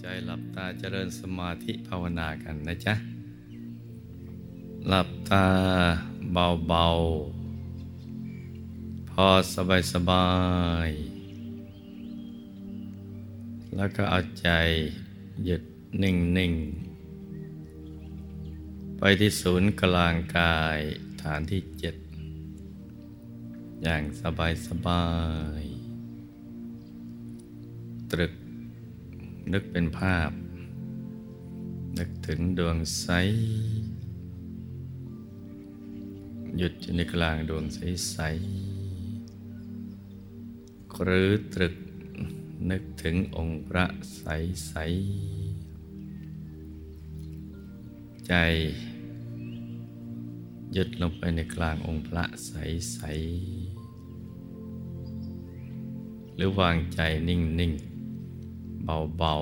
ใจหลับตาเจริญสมาธิภาวนากันนะจ๊ะ หลับตาเบาๆ พอสบายๆแล้วก็เอาใจหยุดนิ่งๆไปที่ศูนย์กลางกายฐานที่เจ็ด อย่างสบายๆตรึก นึกเป็นภาพ นึกถึงดวงใส หยุดอยู่ในกลางดวงใสใสหรือตรึกนึกถึงองค์พระใสใสใจ หยุดลงไปในกลางองค์พระใสใสหรือวางใจนิ่งนิ่ง เบา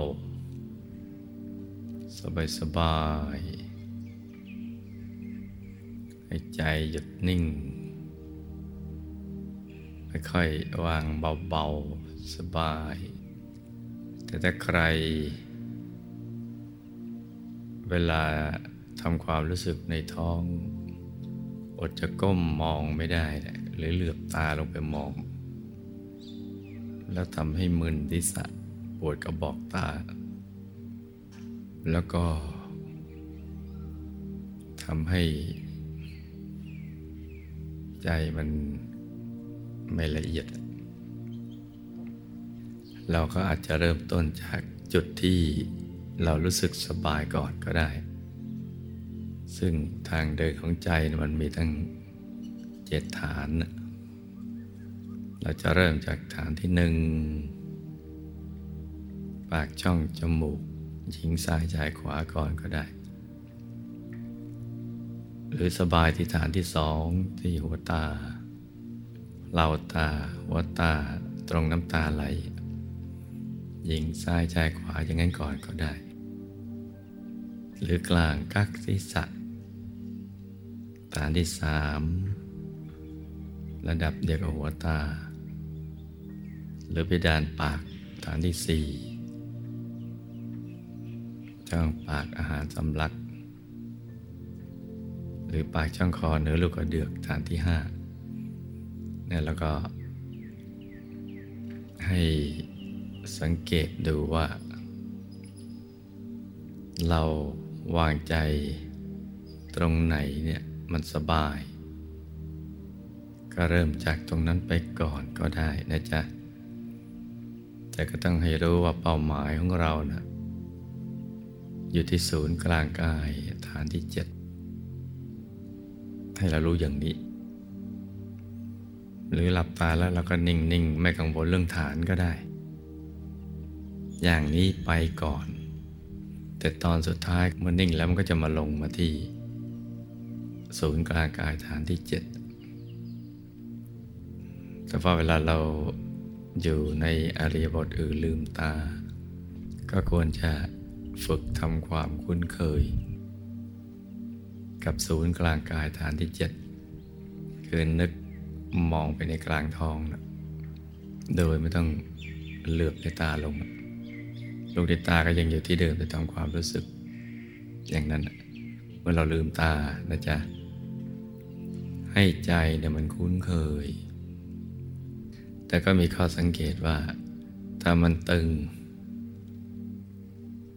ๆ สบายๆ ให้ใจหยุดนิ่ง ค่อยๆ วางเบาๆ สบาย แต่ถ้าใคร เวลาทำความรู้สึกในท้อง อดจะก้มมองไม่ได้ หรือเหลือบตาลงไปมอง แล้วทำให้มึนทิศะ ปวดกระบอกตา แล้วก็ทำให้ ใจมันไม่ละเอียด เราก็อาจจะเริ่มต้นจากจุดที่เรารู้สึกสบายก่อนก็ได้ ซึ่งทางเดินของใจมันมีทั้งเจ็ดฐาน เราจะเริ่มจากฐานที่หนึ่ง ปากช่องจมูกหญิงซ้ายชายขวาก่อนก็ได้ หรือสบายที่ฐานที่สองที่หัวตาเหล่าตา หัวตาตรงน้ำตาไหลหญิงซ้ายชายขวาอย่างนั้นก่อนก็ได้ หรือกลางกักศีรษะฐานที่สามระดับเดียวกับหัวตา หรือเพดานปากฐานที่สี่ ช่องปากอาหารสำลัก หรือปากช่องคอเนื้อลูกกระเดือกฐานที่ห้าเนี่ยแล้วก็ ให้สังเกตดูว่า เราวางใจตรงไหนเนี่ยมันสบาย ก็เริ่มจากตรงนั้นไปก่อนก็ได้นะจ๊ะแต่ก็ต้องให้รู้ว่าเป้าหมายของเรานะ อยู่ที่ศูนย์กลางกายฐานที่เจ็ดให้เรารู้อย่างนี้ หรือหลับตาแล้วเราก็นิ่งๆ ไม่กังวลเรื่องฐานก็ได้ อย่างนี้ไปก่อน แต่ตอนสุดท้ายเมื่อนิ่งแล้วมันก็จะมาลงมาที่ ศูนย์กลางกายฐานที่เจ็ดแต่พอเวลาเราอยู่ในอริยบทอื่นลืมตา ก็ควรจะ ฝึกทำความคุ้นเคย กับศูนย์กลางกายฐานที่เจ็ดคือนึกมองไปในกลางท้องนะโดยไม่ต้องเหลือบในตาลงลูกในตาก็ยังอยู่ที่เดิมแต่ทำความรู้สึก อย่างนั้นเมื่อเราลืมตานะจ๊ะให้ใจเนี่ยมันคุ้นเคย แต่ก็มีข้อสังเกตว่า ถ้ามันตึง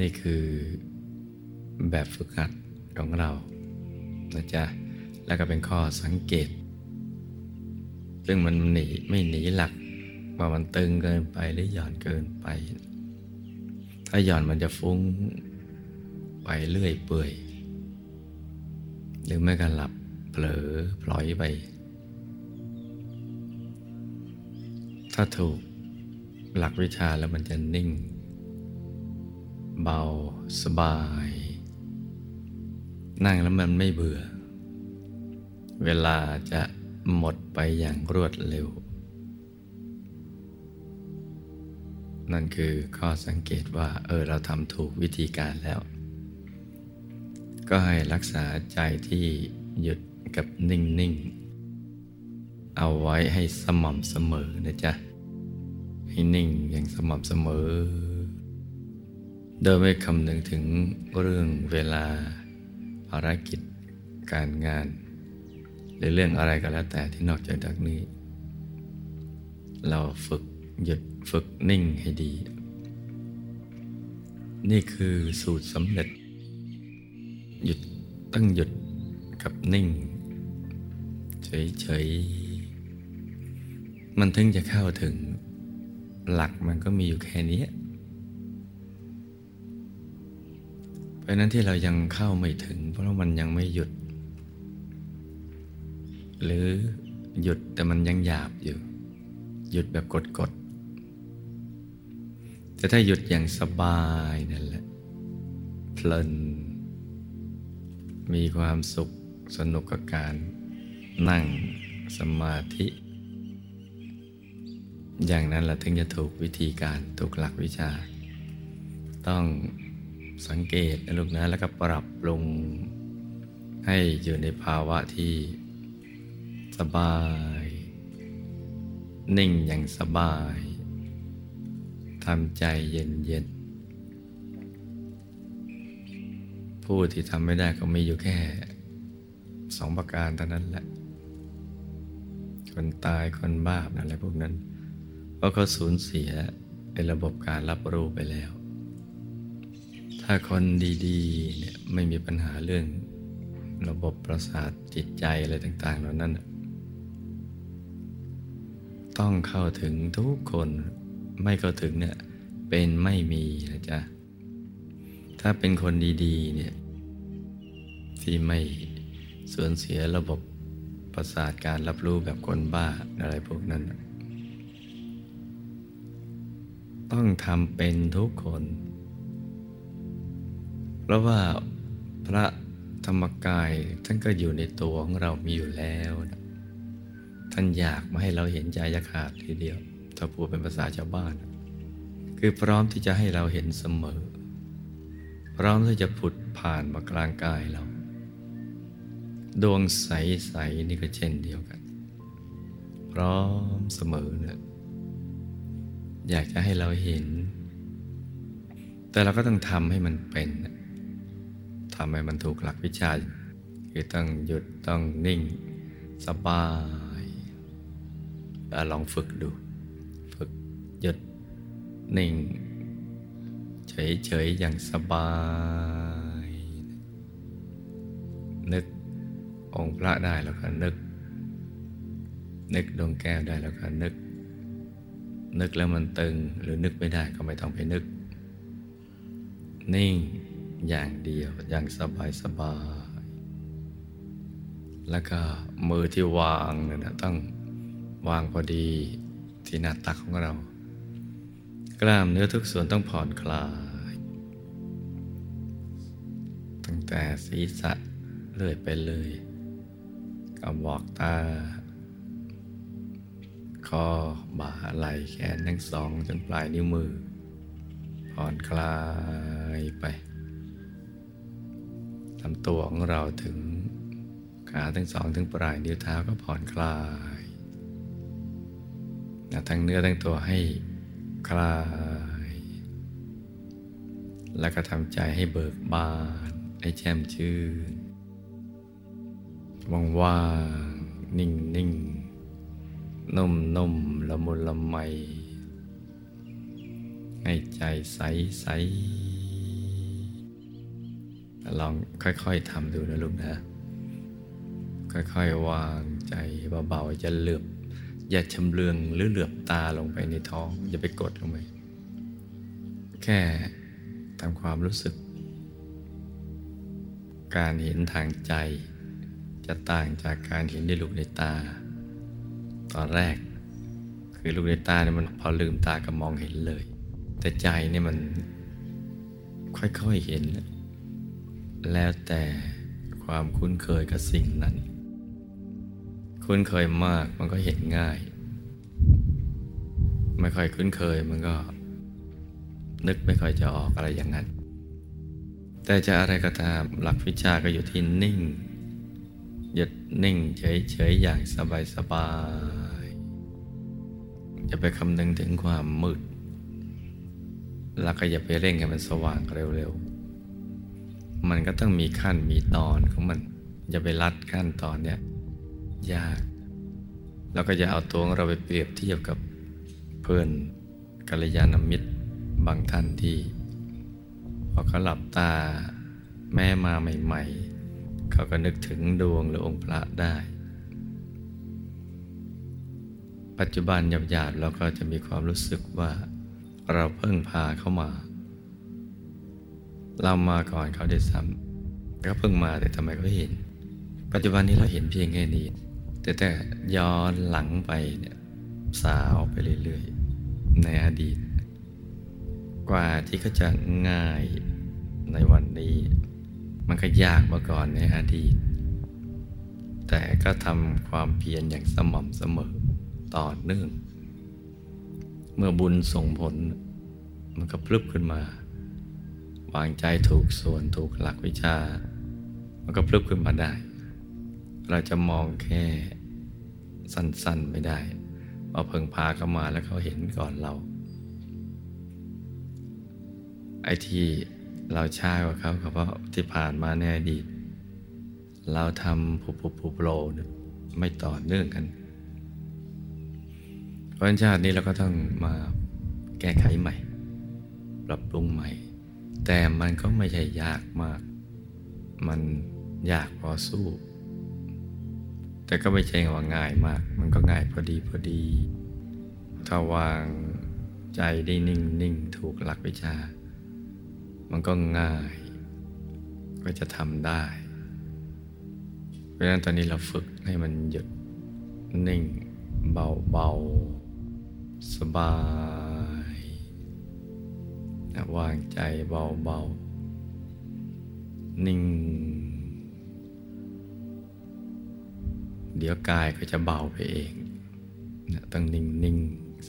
นี่คือแบบฝึกหัดของเรานะจ๊ะแล้วก็เป็นข้อสังเกต ซึ่งมันหนีไม่หนีหลัก ว่ามันตึงเกินไปหรือหย่อนเกินไป ถ้าหย่อนมันจะฟุ้งไปเรื่อยเปื่อย หรือไม่ก็หลับเผลอพลอยไป ถ้าถูกหลักวิชาแล้วมันจะนิ่ง เบาสบาย นั่งแล้วมันไม่เบื่อ เวลาจะหมดไปอย่างรวดเร็ว นั่นคือข้อสังเกตว่าเออเราทำถูกวิธีการแล้ว ก็ให้รักษาใจที่หยุดกับนิ่ง ๆ เอาไว้ให้สม่ำเสมอนะจ๊ะ ให้นิ่งอย่างสม่ำเสมอ โดยไม่คำนึงถึงเรื่องเวลาภารกิจ การงาน หรือเรื่องอะไรก็แล้วแต่ที่นอกจากจากนี้ เราฝึกหยุดฝึกนิ่งให้ดี นี่คือสูตรสำเร็จ หยุดตั้งหยุดกับนิ่ง เฉยๆ มันถึงจะเข้าถึง หลักมันก็มีอยู่แค่นี้ ราะนั้นที่เรายังเข้าไม่ถึง เพราะว่ามันยังไม่หยุด หรือหยุดแต่มันยังหยาบอยู่ หยุดแบบกดๆแต่ถ้าหยุดอย่างสบายนั่นแหละ เพลิน มีความสุขสนุกกับการนั่งสมาธิ อย่างนั้นเราถึงจะถูกวิธีการถูกหลักวิชา ต้อง สังเกตนะลูกนะ แล้วก็ปรับปรุงให้อยู่ในภาวะที่สบาย นิ่งอย่างสบายทำใจเย็นเย็นผู้ที่ทำไม่ได้ก็มีอยู่แค่สองประการเท่านั้นแหละ คนตายคนบ้าอะไรพวกนั้น เพราะเขาสูญเสียในระบบการรับรู้ไปแล้ว ถ้าคนดีๆเนี่ยไม่มีปัญหาเรื่อง ระบบประสาทจิตใจอะไรต่าง ๆ เหล่านั้น ต้องเข้าถึงทุกคนไม่เข้าถึงเนี่ยเป็นไม่มีนะจ๊ะ ถ้าเป็นคนดีๆเนี่ยที่ไม่สูญเสียระบบประสาทการรับรู้แบบคนบ้าอะไรพวกนั้น ต้องทำเป็นทุกคน เพราะว่าพระธรรมกายท่านก็อยู่ในตัวของเรามีอยู่แล้วนะท่านอยากมาให้เราเห็นใจจะขาดทีเดียว ถ้าพูดเป็นภาษาชาวบ้าน คือพร้อมที่จะให้เราเห็นเสมอ พร้อมที่จะผุดผ่านมากลางกายเรา ดวงใส ๆ นี่ก็เช่นเดียวกัน พร้อมเสมอเนี่ยอยากจะให้เราเห็น แต่เราก็ต้องทำให้มันเป็น ทำให้มันถูกหลักวิชา คือต้องหยุดต้องนิ่ง สบายลองฝึกดู ฝึกหยุดนิ่ง เฉยๆอย่างสบาย นึกองค์พระได้แล้วก็นึก นึกดวงแก้วได้แล้วก็นึก นึกแล้วมันตึงหรือนึกไม่ได้ก็ไม่ต้องไปนึก นิ่ง อย่างเดียวอย่างสบายสบาย แล้วก็มือที่วางเนี่ยนะต้องวางพอดีที่หน้าตักของเรา กล้ามเนื้อทุกส่วนต้องผ่อนคลาย ตั้งแต่ศีรษะเลื่อยไปเลยกับบอกตา คอบ่าไหล่แขนทั้งสองจนปลายนิ้วมือผ่อนคลายไป ลำตัวของเราถึงขาทั้งสองถึงปลายนิ้วเท้าก็ผ่อนคลายทั้งเนื้อทั้งตัวให้คลาย แล้วก็ทำใจให้เบิกบาน ให้แช่มชื่นว่างว่างนิ่งนิ่งนุ่มนุ่มละมุนละไมให้ใจใสใส ลองค่อยๆทำดูนะลูกนะ ค่อยๆวางใจเบาๆจะเหลือบอย่าชำเลืองหรือเหลือบตาลงไปในท้อง อย่าไปกดลงไป แค่ทำความรู้สึก การเห็นทางใจ จะต่างจากการเห็นด้วยลูกในตา ตอนแรก คือลูกในตาเนี่ยมันพอลืมตาก็มองเห็นเลย แต่ใจเนี่ยมันค่อยๆเห็น แล้วแต่ความคุ้นเคยกับสิ่งนั้น คุ้นเคยมากมันก็เห็นง่าย ไม่ค่อยคุ้นเคยมันก็ นึกไม่ค่อยจะออกอะไรอย่างนั้น แต่จะอะไรก็ตามหลักวิชาก็อยู่ที่นิ่งหยุดนิ่งเฉยๆอย่างสบายๆจะไปคำนึงถึงความมืด แล้วก็อย่าไปเร่งให้มันสว่างเร็วๆ มันก็ต้องมีขั้นมีตอนของมันอย่าไปรัดขั้นตอนเนี้ยยาก แล้วก็อย่าเอาตัวของเราไปเปรียบเทียบกับเพื่อนกัลยาณมิตรบางท่านที่พอเขาหลับตาแม่มาใหม่ๆ เขาก็นึกถึงดวงหรือองค์พระได้ ปัจจุบันหยาบๆเราก็จะมีความรู้สึกว่าเราเพิ่งพาเขามา เรามาก่อนเขาได้ซ้ำก็เพิ่งมาแต่ทำไมเขาเห็น ปัจจุบันนี้เราเห็นเพียงแค่นี้ แต่แต่ย้อนหลังไปเนี่ยสาวไปเรื่อยๆ ในอดีต กว่าที่เขาจะง่ายในวันนี้ มันก็ยากมาก่อนในอดีต แต่ก็ทำความเพียรอย่างสม่ำเสมอต่อเนื่อง เมื่อบุญส่งผล มันก็พลึบขึ้นมา วางใจถูกส่วนถูกหลักวิชา มันก็พลึบขึ้นมาได้ เราจะมองแค่สั้นๆไม่ได้ว่าเพิ่งพาเข้ามาแล้วเขาเห็นก่อนเรา ไอ้ที่เราช้ากว่าเขาเพราะที่ผ่านมาในอดีต เราทำผูผูผูโปรไม่ต่อเนื่องกันวันชาตินี้เราก็ต้องมาแก้ไขใหม่ ปรับปรุงใหม่ แต่มันก็ไม่ใช่ยากมาก มันยากพอสู้ แต่ก็ไม่ใช่ว่าง่ายมาก มันก็ง่ายพอดีพอดี ถ้าวางใจได้นิ่งนิ่งถูกหลักวิชา มันก็ง่าย ก็จะทำได้ เพราะฉะนั้นตอนนี้เราฝึกให้มันหยุดนิ่งเบาๆสบาย วางใจเบาๆ นิ่ง เดี๋ยวกายก็จะเบาไปเองต้องนิ่งนิ่ง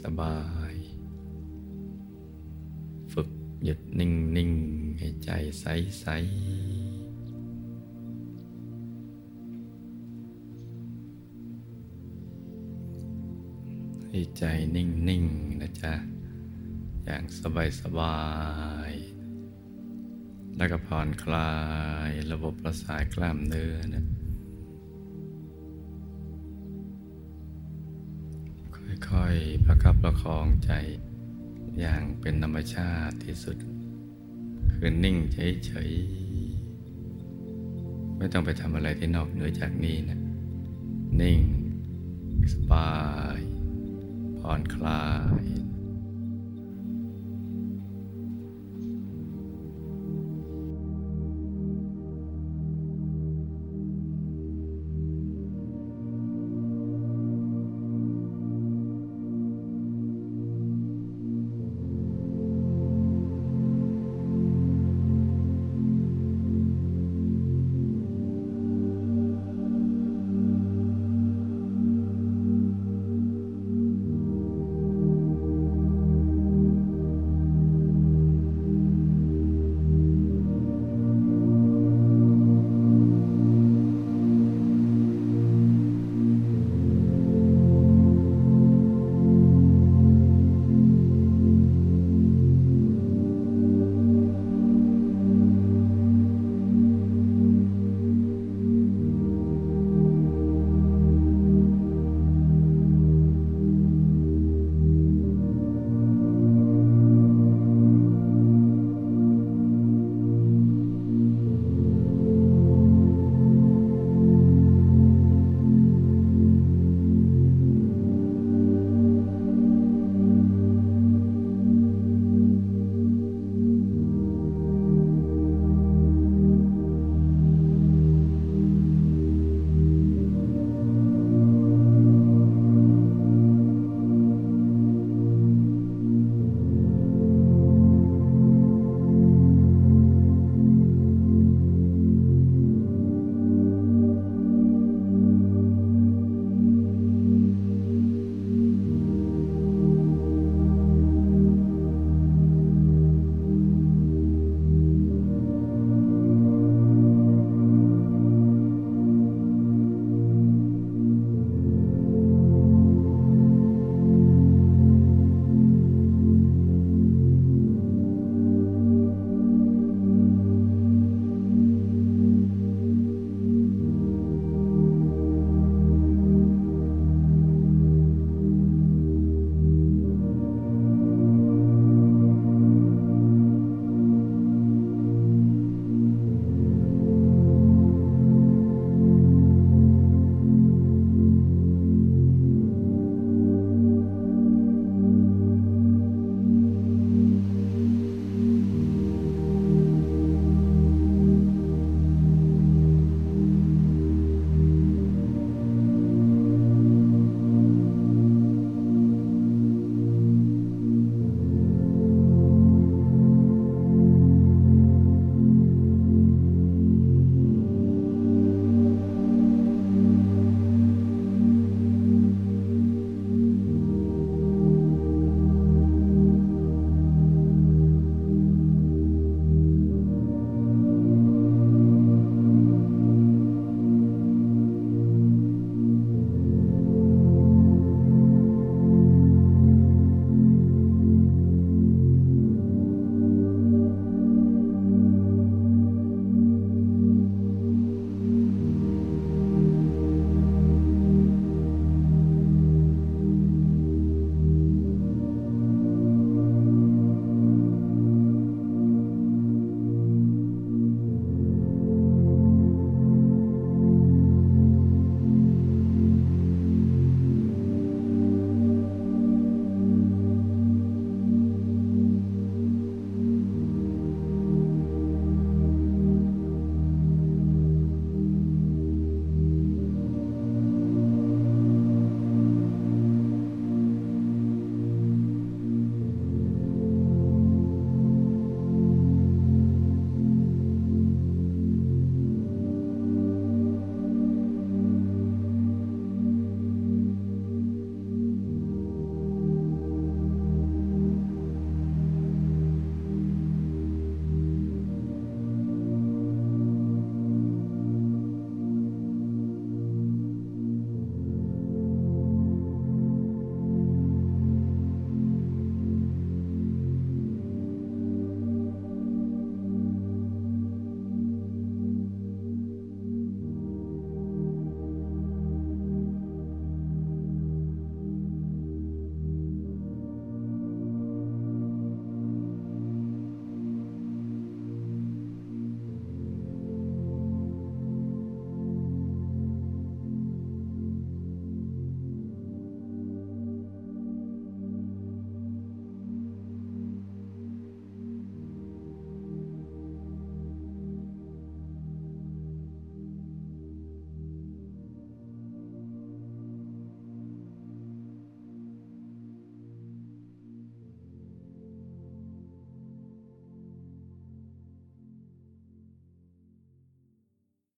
สบาย ฝึกหยุดนิ่งนิ่งให้ใจใสใสให้ใจนิ่ง ๆนนะจ๊ะ อย่างสบายๆแล้วก็ผ่อนคลายระบบประสาทกล้ามเนื้อนะค่อยๆประคับประคองใจอย่างเป็นธรรมชาติที่สุด คือนิ่งเฉยๆ ไม่ต้องไปทำอะไรที่นอกเหนือจากนี้นะ นิ่ง สบาย ผ่อนคลาย